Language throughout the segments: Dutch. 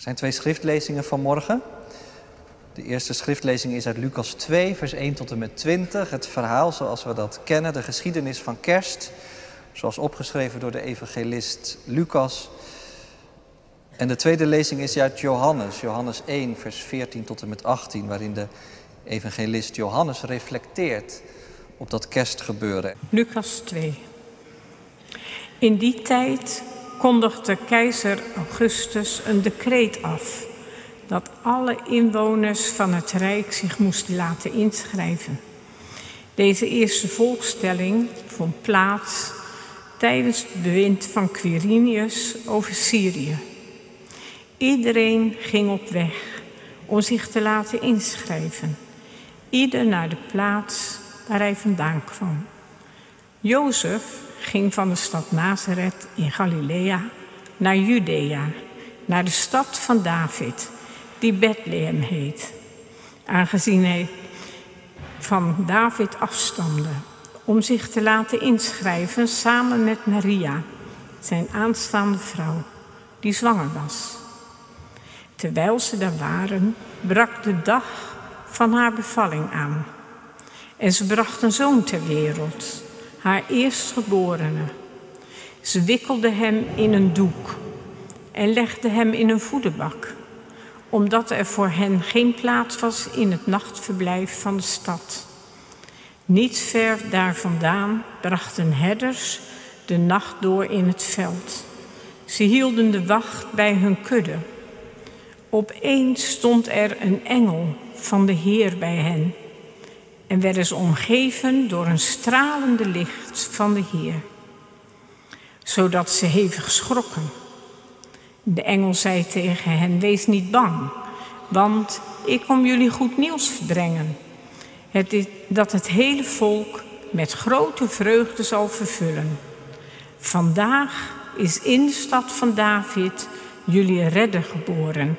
Er zijn twee schriftlezingen vanmorgen. De eerste schriftlezing is uit Lucas 2, vers 1 tot en met 20. Het verhaal zoals we dat kennen, de geschiedenis van kerst. Zoals opgeschreven door de evangelist Lucas. En de tweede lezing is uit Johannes, Johannes 1, vers 14 tot en met 18, waarin de evangelist Johannes reflecteert op dat kerstgebeuren. Lucas 2. In die tijd kondigde keizer Augustus een decreet af dat alle inwoners van het Rijk zich moesten laten inschrijven. Deze eerste volkstelling vond plaats tijdens het bewind van Quirinius over Syrië. Iedereen ging op weg om zich te laten inschrijven, ieder naar de plaats waar hij vandaan kwam. Jozef ging van de stad Nazareth in Galilea naar Judea, naar de stad van David, die Bethlehem heet, aangezien hij van David afstamde, om zich te laten inschrijven samen met Maria, zijn aanstaande vrouw, die zwanger was. Terwijl ze daar waren, brak de dag van haar bevalling aan. En ze bracht een zoon ter wereld, haar eerstgeborene. Ze wikkelde hem in een doek en legde hem in een voederbak, omdat er voor hen geen plaats was in het nachtverblijf van de stad. Niet ver daar vandaan brachten herders de nacht door in het veld. Ze hielden de wacht bij hun kudde. Opeens stond er een engel van de Heer bij hen en werden ze omgeven door een stralende licht van de Heer, zodat ze hevig schrokken. De engel zei tegen hen: Wees niet bang, want ik kom jullie goed nieuws brengen. Het is, dat het hele volk met grote vreugde zal vervullen. Vandaag is in de stad van David jullie redder geboren.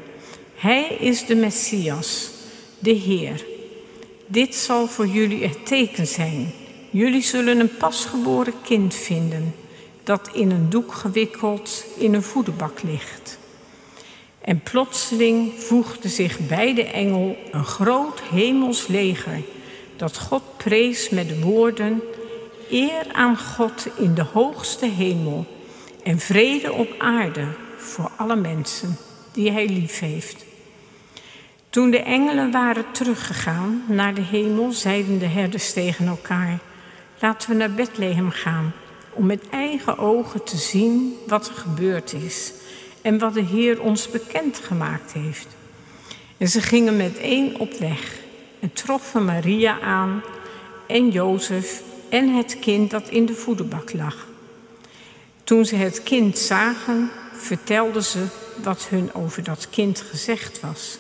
Hij is de Messias, de Heer. Dit zal voor jullie het teken zijn. Jullie zullen een pasgeboren kind vinden dat in een doek gewikkeld in een voederbak ligt. En plotseling voegde zich bij de engel een groot hemels leger dat God prees met de woorden: Eer aan God in de hoogste hemel en vrede op aarde voor alle mensen die Hij lief heeft. Toen de engelen waren teruggegaan naar de hemel, zeiden de herders tegen elkaar: Laten we naar Bethlehem gaan om met eigen ogen te zien wat er gebeurd is en wat de Heer ons bekend gemaakt heeft. En ze gingen meteen op weg en troffen Maria aan en Jozef en het kind dat in de voederbak lag. Toen ze het kind zagen, vertelden ze wat hun over dat kind gezegd was.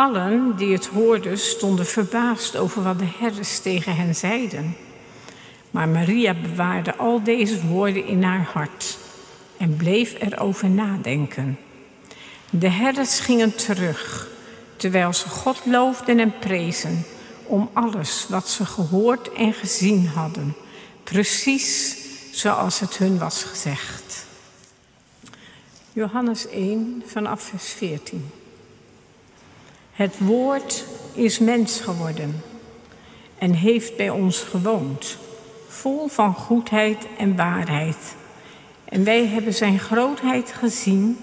Allen die het hoorden stonden verbaasd over wat de herders tegen hen zeiden. Maar Maria bewaarde al deze woorden in haar hart en bleef erover nadenken. De herders gingen terug, terwijl ze God loofden en prezen om alles wat ze gehoord en gezien hadden, precies zoals het hun was gezegd. Johannes 1 vanaf vers 14. Het woord is mens geworden en heeft bij ons gewoond, vol van goedheid en waarheid. En wij hebben zijn grootheid gezien,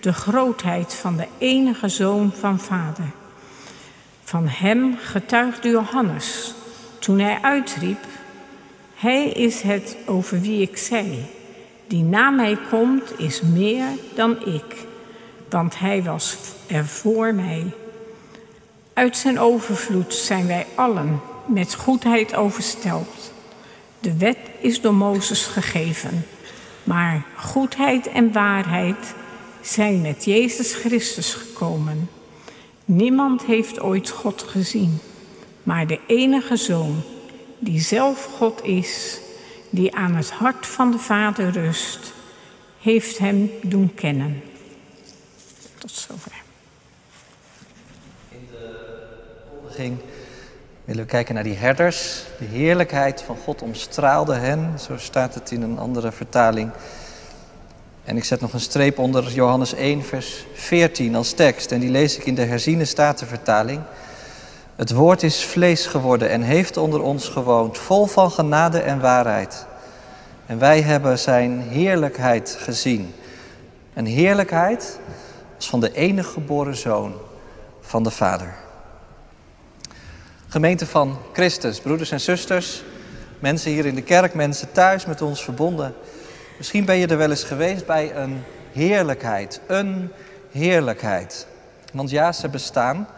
de grootheid van de enige zoon van Vader. Van hem getuigde Johannes toen hij uitriep: Hij is het over wie ik zei. Die na mij komt is meer dan ik, want hij was er voor mij. Uit zijn overvloed zijn wij allen met goedheid overstelpt. De wet is door Mozes gegeven, maar goedheid en waarheid zijn met Jezus Christus gekomen. Niemand heeft ooit God gezien, maar de enige Zoon, die zelf God is, die aan het hart van de Vader rust, heeft hem doen kennen. Tot zover. Ging, willen we kijken naar die herders. De heerlijkheid van God omstraalde hen, zo staat het in een andere vertaling. En ik zet nog een streep onder Johannes 1, vers 14 als tekst. En die lees ik in de herziene statenvertaling. Het woord is vlees geworden en heeft onder ons gewoond, vol van genade en waarheid. En wij hebben zijn heerlijkheid gezien. Een heerlijkheid als van de enige geboren zoon van de Vader. Gemeente van Christus, broeders en zusters, mensen hier in de kerk, mensen thuis met ons verbonden. Misschien ben je er wel eens geweest bij een heerlijkheid, een heerlijkheid. Want ja, ze bestaan.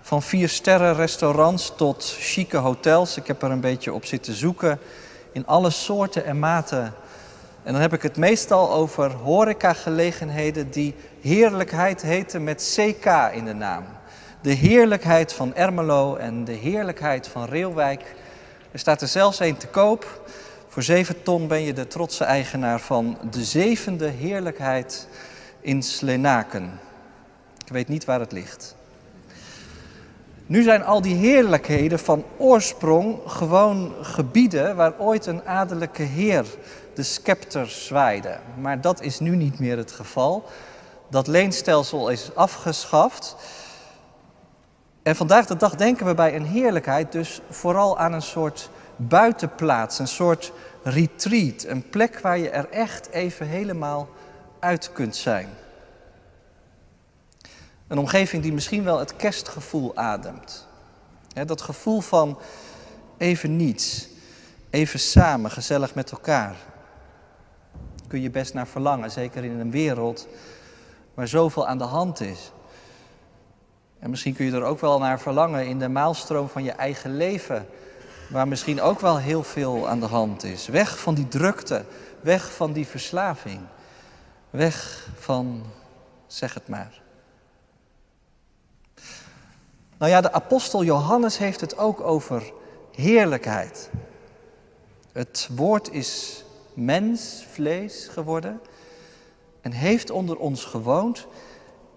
Van vier sterren restaurants tot chique hotels. Ik heb er een beetje op zitten zoeken. In alle soorten en maten. En dan heb ik het meestal over horecagelegenheden die heerlijkheid heten met CK in de naam. De heerlijkheid van Ermelo en de heerlijkheid van Reelwijk. Er staat er zelfs één te koop. Voor zeven ton ben je de trotse eigenaar van de zevende heerlijkheid in Slenaken. Ik weet niet waar het ligt. Nu zijn al die heerlijkheden van oorsprong gewoon gebieden waar ooit een adellijke heer de scepter zwaaide. Maar dat is nu niet meer het geval. Dat leenstelsel is afgeschaft. En vandaag de dag denken we bij een heerlijkheid dus vooral aan een soort buitenplaats, een soort retreat, een plek waar je er echt even helemaal uit kunt zijn. Een omgeving die misschien wel het kerstgevoel ademt. dat gevoel van even niets, even samen, gezellig met elkaar. Kun je best naar verlangen, zeker in een wereld waar zoveel aan de hand is. En misschien kun je er ook wel naar verlangen in de maalstroom van je eigen leven, waar misschien ook wel heel veel aan de hand is. Weg van die drukte, weg van die verslaving, weg van, zeg het maar. Nou ja, de apostel Johannes heeft het ook over heerlijkheid. Het woord is mens, vlees geworden en heeft onder ons gewoond.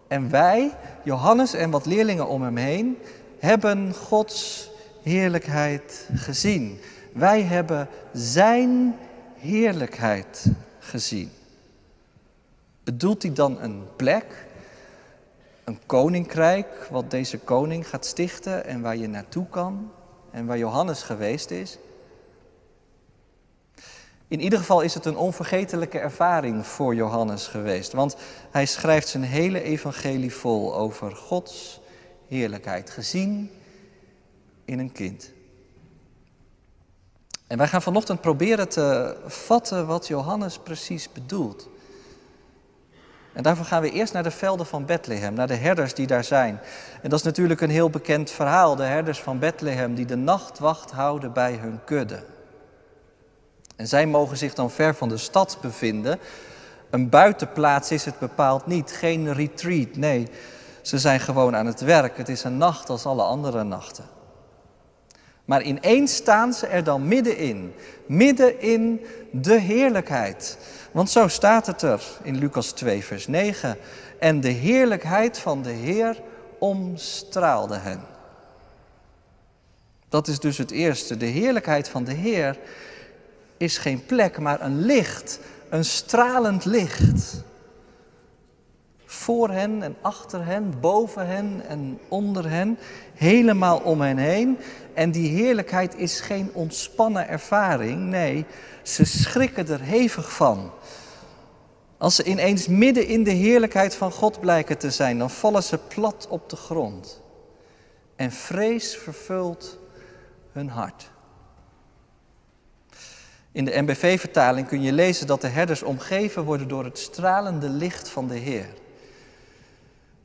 En wij, Johannes en wat leerlingen om hem heen, hebben Gods heerlijkheid gezien. Wij hebben Zijn heerlijkheid gezien. Bedoelt hij dan een plek, een koninkrijk, wat deze koning gaat stichten en waar je naartoe kan en waar Johannes geweest is? In ieder geval is het een onvergetelijke ervaring voor Johannes geweest, want hij schrijft zijn hele evangelie vol over Gods heerlijkheid, gezien in een kind. En wij gaan vanochtend proberen te vatten wat Johannes precies bedoelt. En daarvoor gaan we eerst naar de velden van Bethlehem, naar de herders die daar zijn. En dat is natuurlijk een heel bekend verhaal, de herders van Bethlehem die de nachtwacht houden bij hun kudde. En zij mogen zich dan ver van de stad bevinden. Een buitenplaats is het bepaald niet, geen retreat, nee. Ze zijn gewoon aan het werk. Het is een nacht als alle andere nachten. Maar ineens staan ze er dan middenin, midden in de heerlijkheid. Want zo staat het er in Lucas 2, vers 9. En de heerlijkheid van de Heer omstraalde hen. Dat is dus het eerste. De heerlijkheid van de Heer is geen plek, maar een licht, een stralend licht. Voor hen en achter hen, boven hen en onder hen, helemaal om hen heen. En die heerlijkheid is geen ontspannen ervaring, nee, ze schrikken er hevig van. Als ze ineens midden in de heerlijkheid van God blijken te zijn, dan vallen ze plat op de grond. En vrees vervult hun hart. In de MBV-vertaling kun je lezen dat de herders omgeven worden door het stralende licht van de Heer.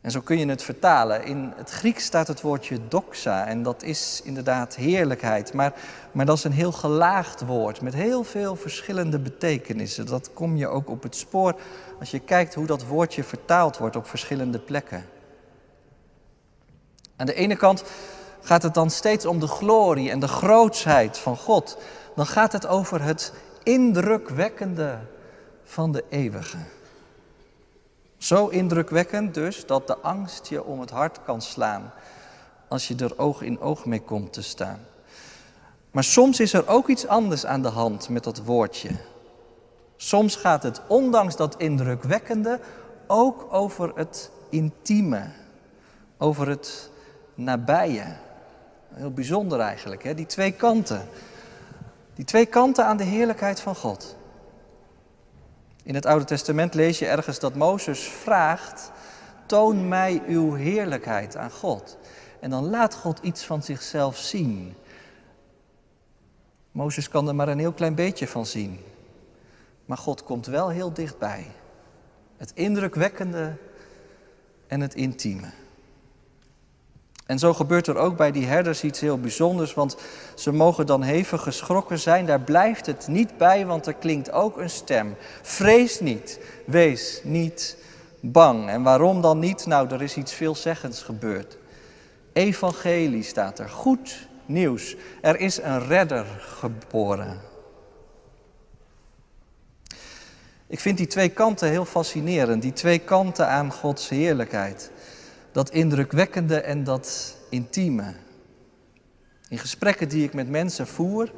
En zo kun je het vertalen. In het Grieks staat het woordje doxa en dat is inderdaad heerlijkheid. Maar, maar dat is een heel gelaagd woord met heel veel verschillende betekenissen. Dat kom je ook op het spoor als je kijkt hoe dat woordje vertaald wordt op verschillende plekken. Aan de ene kant gaat het dan steeds om de glorie en de grootsheid van God dan gaat het over het indrukwekkende van de eeuwige. Zo indrukwekkend dus dat de angst je om het hart kan slaan als je er oog in oog mee komt te staan. Maar soms is er ook iets anders aan de hand met dat woordje. Soms gaat het, ondanks dat indrukwekkende, ook over het intieme, over het nabije. Heel bijzonder eigenlijk, hè? die twee kanten. Die twee kanten aan de heerlijkheid van God. In het Oude Testament lees je ergens dat Mozes vraagt: Toon mij uw heerlijkheid aan God. En dan laat God iets van zichzelf zien. Mozes kan er maar een heel klein beetje van zien. Maar God komt wel heel dichtbij. Het indrukwekkende en het intieme. En zo gebeurt er ook bij die herders iets heel bijzonders, want ze mogen dan hevig geschrokken zijn. Daar blijft het niet bij, want er klinkt ook een stem. Vrees niet, wees niet bang. En waarom dan niet? Nou, er is iets veelzeggends gebeurd. Evangelie staat er. Goed nieuws. Er is een redder geboren. Ik vind die twee kanten heel fascinerend. Die twee kanten aan Gods heerlijkheid. Dat indrukwekkende en dat intieme. In gesprekken die ik met mensen voer,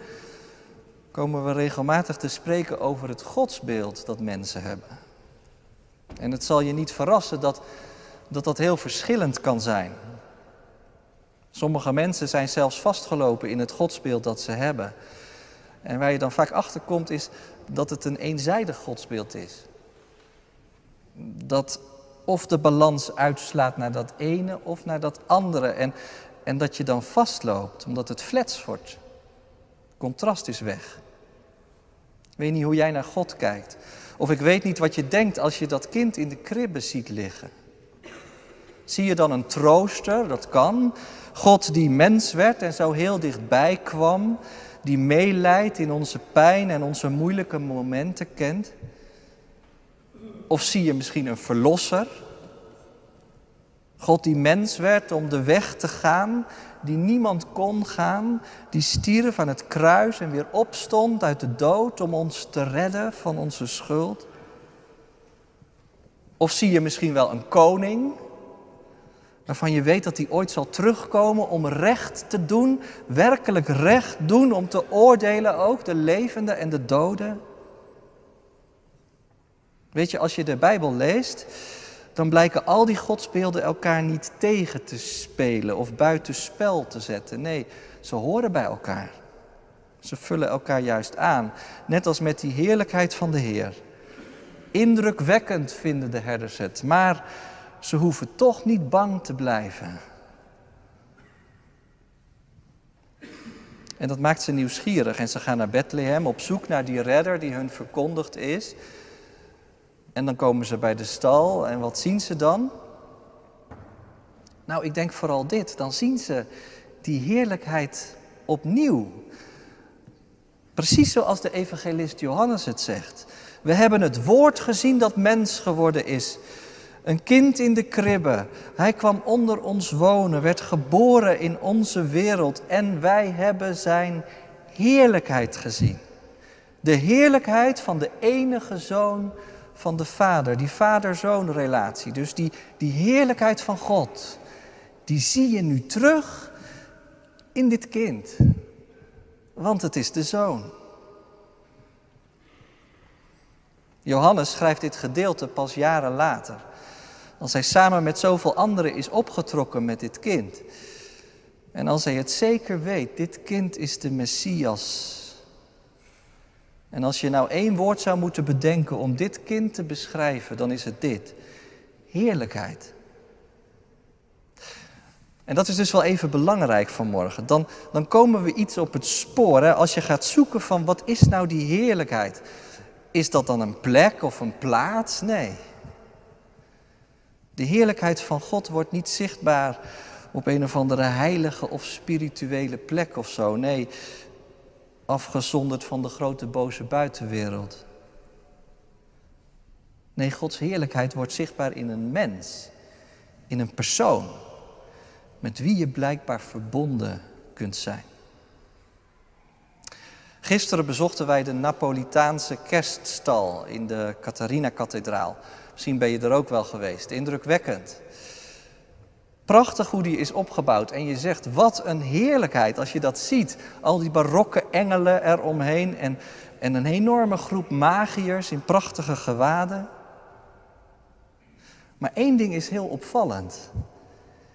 komen we regelmatig te spreken over het godsbeeld dat mensen hebben. En het zal je niet verrassen dat dat, dat heel verschillend kan zijn. Sommige mensen zijn zelfs vastgelopen in het godsbeeld dat ze hebben. En waar je dan vaak achter komt is dat het een eenzijdig godsbeeld is. Dat of de balans uitslaat naar dat ene of naar dat andere. En, en dat je dan vastloopt omdat het flats wordt. Contrast is weg. Ik weet niet hoe jij naar God kijkt. Of ik weet niet wat je denkt als je dat kind in de kribbe ziet liggen. Zie je dan een trooster? Dat kan. God die mens werd en zo heel dichtbij kwam, die meeleidt in onze pijn en onze moeilijke momenten kent? Of zie je misschien een verlosser? God die mens werd om de weg te gaan die niemand kon gaan, die stierf aan het kruis en weer opstond uit de dood om ons te redden van onze schuld? Of zie je misschien wel een koning waarvan je weet dat hij ooit zal terugkomen om recht te doen, werkelijk recht doen, om te oordelen ook de levenden en de doden. Weet je, als je de Bijbel leest, dan blijken al die godsbeelden elkaar niet tegen te spelen of buitenspel te zetten. Nee, ze horen bij elkaar. Ze vullen elkaar juist aan, net als met die heerlijkheid van de Heer. Indrukwekkend vinden de herders het, maar ze hoeven toch niet bang te blijven. En dat maakt ze nieuwsgierig en ze gaan naar Bethlehem op zoek naar die redder die hun verkondigd is. En dan komen ze bij de stal en wat zien ze dan? Nou, ik denk vooral dit. Dan zien ze die heerlijkheid opnieuw. Precies zoals de evangelist Johannes het zegt. We hebben het woord gezien dat mens geworden is. Een kind in de kribbe. Hij kwam onder ons wonen, werd geboren in onze wereld en wij hebben zijn heerlijkheid gezien. De heerlijkheid van de enige zoon van de Vader, die vader-zoon relatie. Dus die, die heerlijkheid van God, die zie je nu terug in dit kind. Want het is de zoon. Johannes schrijft dit gedeelte pas jaren later. Als hij samen met zoveel anderen is opgetrokken met dit kind. En als hij het zeker weet, dit kind is de Messias. En als je nou één woord zou moeten bedenken om dit kind te beschrijven, dan is het dit. Heerlijkheid. En dat is dus wel even belangrijk vanmorgen. Dan, dan komen we iets op het spoor. Hè? Als je gaat zoeken van wat is nou die heerlijkheid? Is dat dan een plek of een plaats? Nee. De heerlijkheid van God wordt niet zichtbaar op een of andere heilige of spirituele plek of zo. Nee, afgezonderd van de grote boze buitenwereld. Nee, Gods heerlijkheid wordt zichtbaar in een mens, in een persoon, met wie je blijkbaar verbonden kunt zijn. Gisteren bezochten wij de Napolitaanse kerststal in de Catharina-kathedraal. Misschien ben je er ook wel geweest. Indrukwekkend. Prachtig hoe die is opgebouwd. En je zegt, wat een heerlijkheid als je dat ziet. Al die barokke engelen eromheen en, en een enorme groep magiërs in prachtige gewaden. Maar één ding is heel opvallend.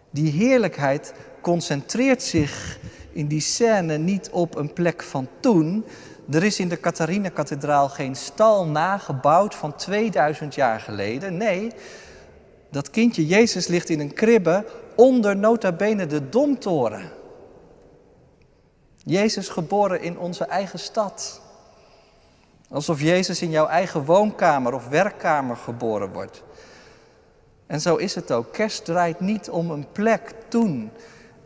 Die heerlijkheid concentreert zich in die scène niet op een plek van toen. Er is in de Catharina-kathedraal geen stal nagebouwd van 2000 jaar geleden. Nee, dat kindje Jezus ligt in een kribbe onder nota bene de Domtoren. Jezus geboren in onze eigen stad. Alsof Jezus in jouw eigen woonkamer of werkkamer geboren wordt. En zo is het ook. Kerst draait niet om een plek toen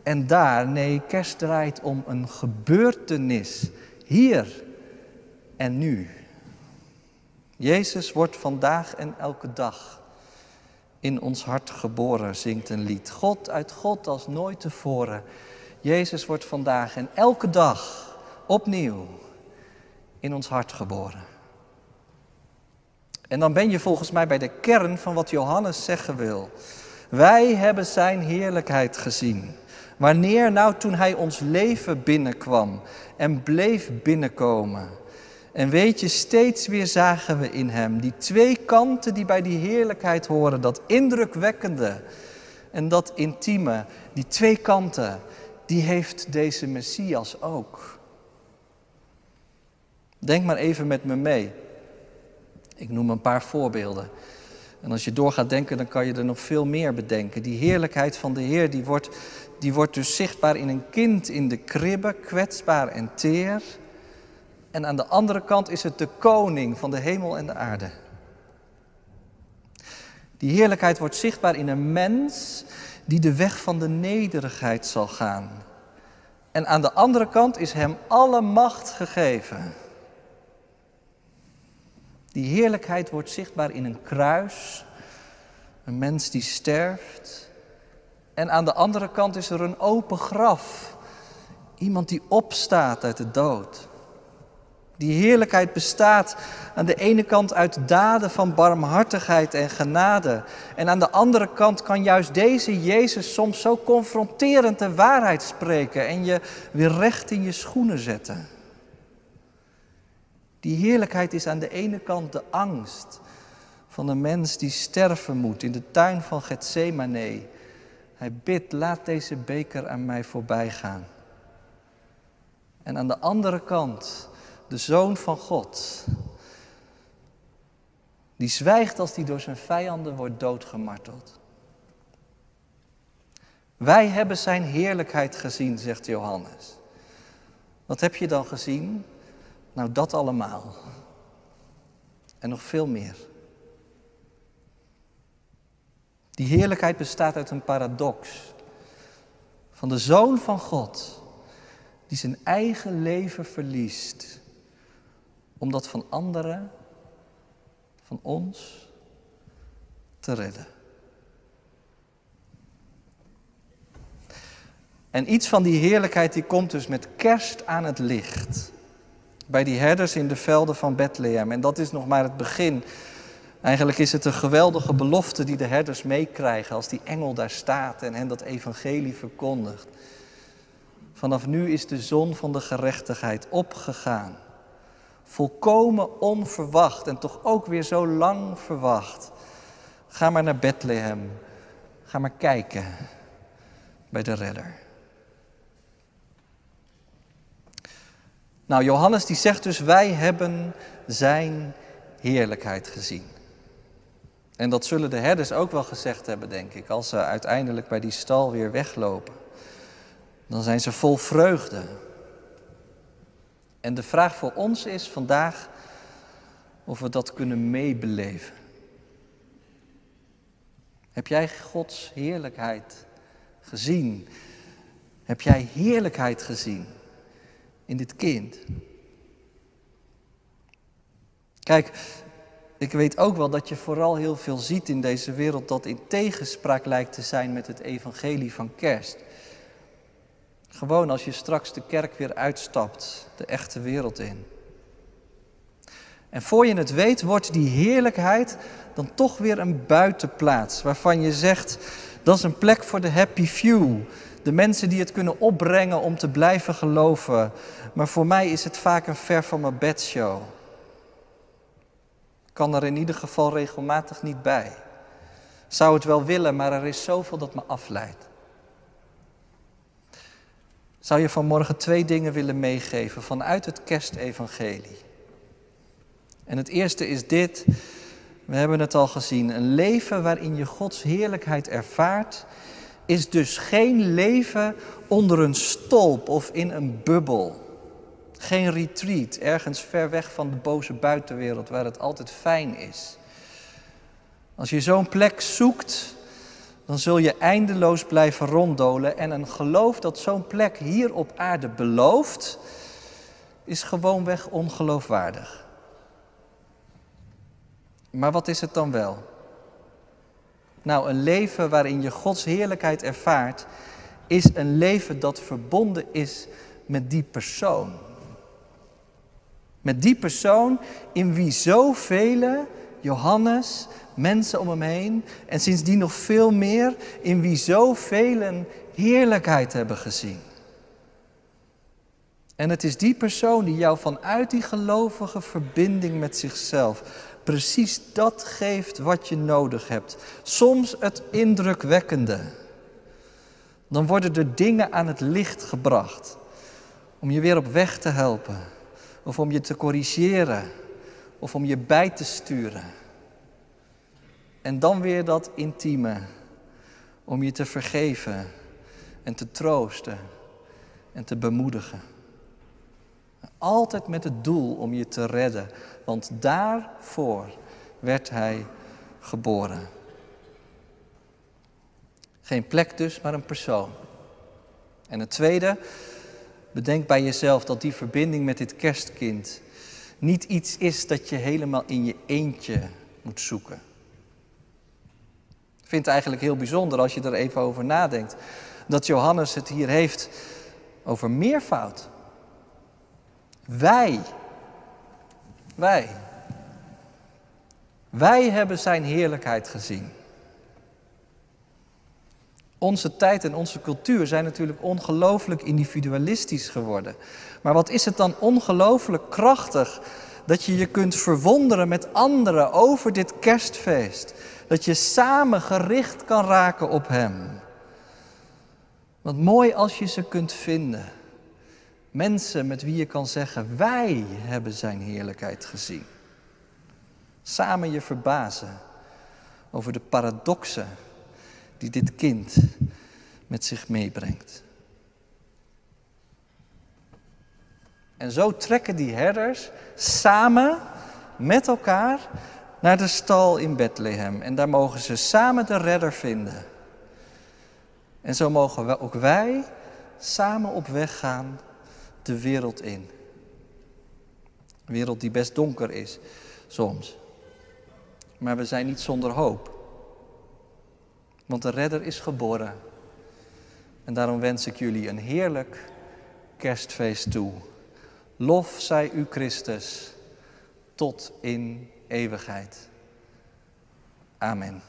en daar. Nee, kerst draait om een gebeurtenis. Hier en nu. Jezus wordt vandaag en elke dag in ons hart geboren, zingt een lied. God uit God als nooit tevoren. Jezus wordt vandaag en elke dag opnieuw in ons hart geboren. En dan ben je volgens mij bij de kern van wat Johannes zeggen wil. Wij hebben zijn heerlijkheid gezien. Wanneer nou toen hij ons leven binnenkwam en bleef binnenkomen. En weet je, steeds weer zagen we in hem die twee kanten die bij die heerlijkheid horen. Dat indrukwekkende en dat intieme. Die twee kanten, die heeft deze Messias ook. Denk maar even met me mee. Ik noem een paar voorbeelden. En als je door gaat denken, dan kan je er nog veel meer bedenken. Die heerlijkheid van de Heer, die wordt, die wordt dus zichtbaar in een kind in de kribbe, kwetsbaar en teer. En aan de andere kant is het de koning van de hemel en de aarde. Die heerlijkheid wordt zichtbaar in een mens die de weg van de nederigheid zal gaan. En aan de andere kant is hem alle macht gegeven. Die heerlijkheid wordt zichtbaar in een kruis, een mens die sterft. En aan de andere kant is er een open graf, iemand die opstaat uit de dood. Die heerlijkheid bestaat aan de ene kant uit daden van barmhartigheid en genade. En aan de andere kant kan juist deze Jezus soms zo confronterend de waarheid spreken en je weer recht in je schoenen zetten. Die heerlijkheid is aan de ene kant de angst van een mens die sterven moet in de tuin van Gethsemane. Hij bidt, laat deze beker aan mij voorbij gaan. En aan de andere kant de Zoon van God, die zwijgt als hij door zijn vijanden wordt doodgemarteld. Wij hebben zijn heerlijkheid gezien, zegt Johannes. Wat heb je dan gezien? Nou, dat allemaal. En nog veel meer. Die heerlijkheid bestaat uit een paradox. Van de Zoon van God, die zijn eigen leven verliest dat van anderen, van ons, te redden. En iets van die heerlijkheid die komt dus met kerst aan het licht. Bij die herders in de velden van Bethlehem. En dat is nog maar het begin. Eigenlijk is het een geweldige belofte die de herders meekrijgen als die engel daar staat en hen dat evangelie verkondigt. Vanaf nu is de zon van de gerechtigheid opgegaan. Volkomen onverwacht en toch ook weer zo lang verwacht. Ga maar naar Bethlehem. Ga maar kijken bij de redder. Nou, Johannes die zegt dus, wij hebben zijn heerlijkheid gezien. En dat zullen de herders ook wel gezegd hebben, denk ik, als ze uiteindelijk bij die stal weer weglopen. Dan zijn ze vol vreugde. En de vraag voor ons is vandaag of we dat kunnen meebeleven. Heb jij Gods heerlijkheid gezien? Heb jij heerlijkheid gezien in dit kind? Kijk, ik weet ook wel dat je vooral heel veel ziet in deze wereld dat in tegenspraak lijkt te zijn met het evangelie van kerst. Gewoon als je straks de kerk weer uitstapt, de echte wereld in. En voor je het weet, wordt die heerlijkheid dan toch weer een buitenplaats waarvan je zegt, dat is een plek voor de happy few. De mensen die het kunnen opbrengen om te blijven geloven. Maar voor mij is het vaak een ver van mijn bedshow. Ik kan er in ieder geval regelmatig niet bij. Zou het wel willen, maar er is zoveel dat me afleidt. Zou je vanmorgen twee dingen willen meegeven vanuit het kerstevangelie? En het eerste is dit. We hebben het al gezien. Een leven waarin je Gods heerlijkheid ervaart, is dus geen leven onder een stolp of in een bubbel. Geen retreat, ergens ver weg van de boze buitenwereld waar het altijd fijn is. Als je zo'n plek zoekt, dan zul je eindeloos blijven ronddolen. En een geloof dat zo'n plek hier op aarde belooft, is gewoonweg ongeloofwaardig. Maar wat is het dan wel? Nou, een leven waarin je Gods heerlijkheid ervaart, is een leven dat verbonden is met die persoon. Met die persoon in wie zoveel, Johannes, mensen om hem heen en sindsdien nog veel meer, in wie zoveel heerlijkheid hebben gezien. En het is die persoon die jou vanuit die gelovige verbinding met zichzelf precies dat geeft wat je nodig hebt. Soms het indrukwekkende. Dan worden er dingen aan het licht gebracht om je weer op weg te helpen, of om je te corrigeren, of om je bij te sturen. En dan weer dat intieme, om je te vergeven en te troosten en te bemoedigen. Altijd met het doel om je te redden, want daarvoor werd hij geboren. Geen plek dus, maar een persoon. En het tweede, bedenk bij jezelf dat die verbinding met dit kerstkind niet iets is dat je helemaal in je eentje moet zoeken. Vind het eigenlijk heel bijzonder als je er even over nadenkt, dat Johannes het hier heeft over meervoud. Wij, wij, wij hebben zijn heerlijkheid gezien. Onze tijd en onze cultuur zijn natuurlijk ongelooflijk individualistisch geworden. Maar wat is het dan ongelooflijk krachtig dat je je kunt verwonderen met anderen over dit kerstfeest. Dat je samen gericht kan raken op Hem. Wat mooi als je ze kunt vinden. Mensen met wie je kan zeggen, wij hebben Zijn heerlijkheid gezien. Samen je verbazen over de paradoxen die dit kind met zich meebrengt. En zo trekken die herders samen met elkaar naar de stal in Bethlehem. En daar mogen ze samen de redder vinden. En zo mogen ook wij samen op weg gaan de wereld in. Een wereld die best donker is soms. Maar we zijn niet zonder hoop. Want de redder is geboren. En daarom wens ik jullie een heerlijk kerstfeest toe. Lof zij u Christus tot in eeuwigheid. Amen.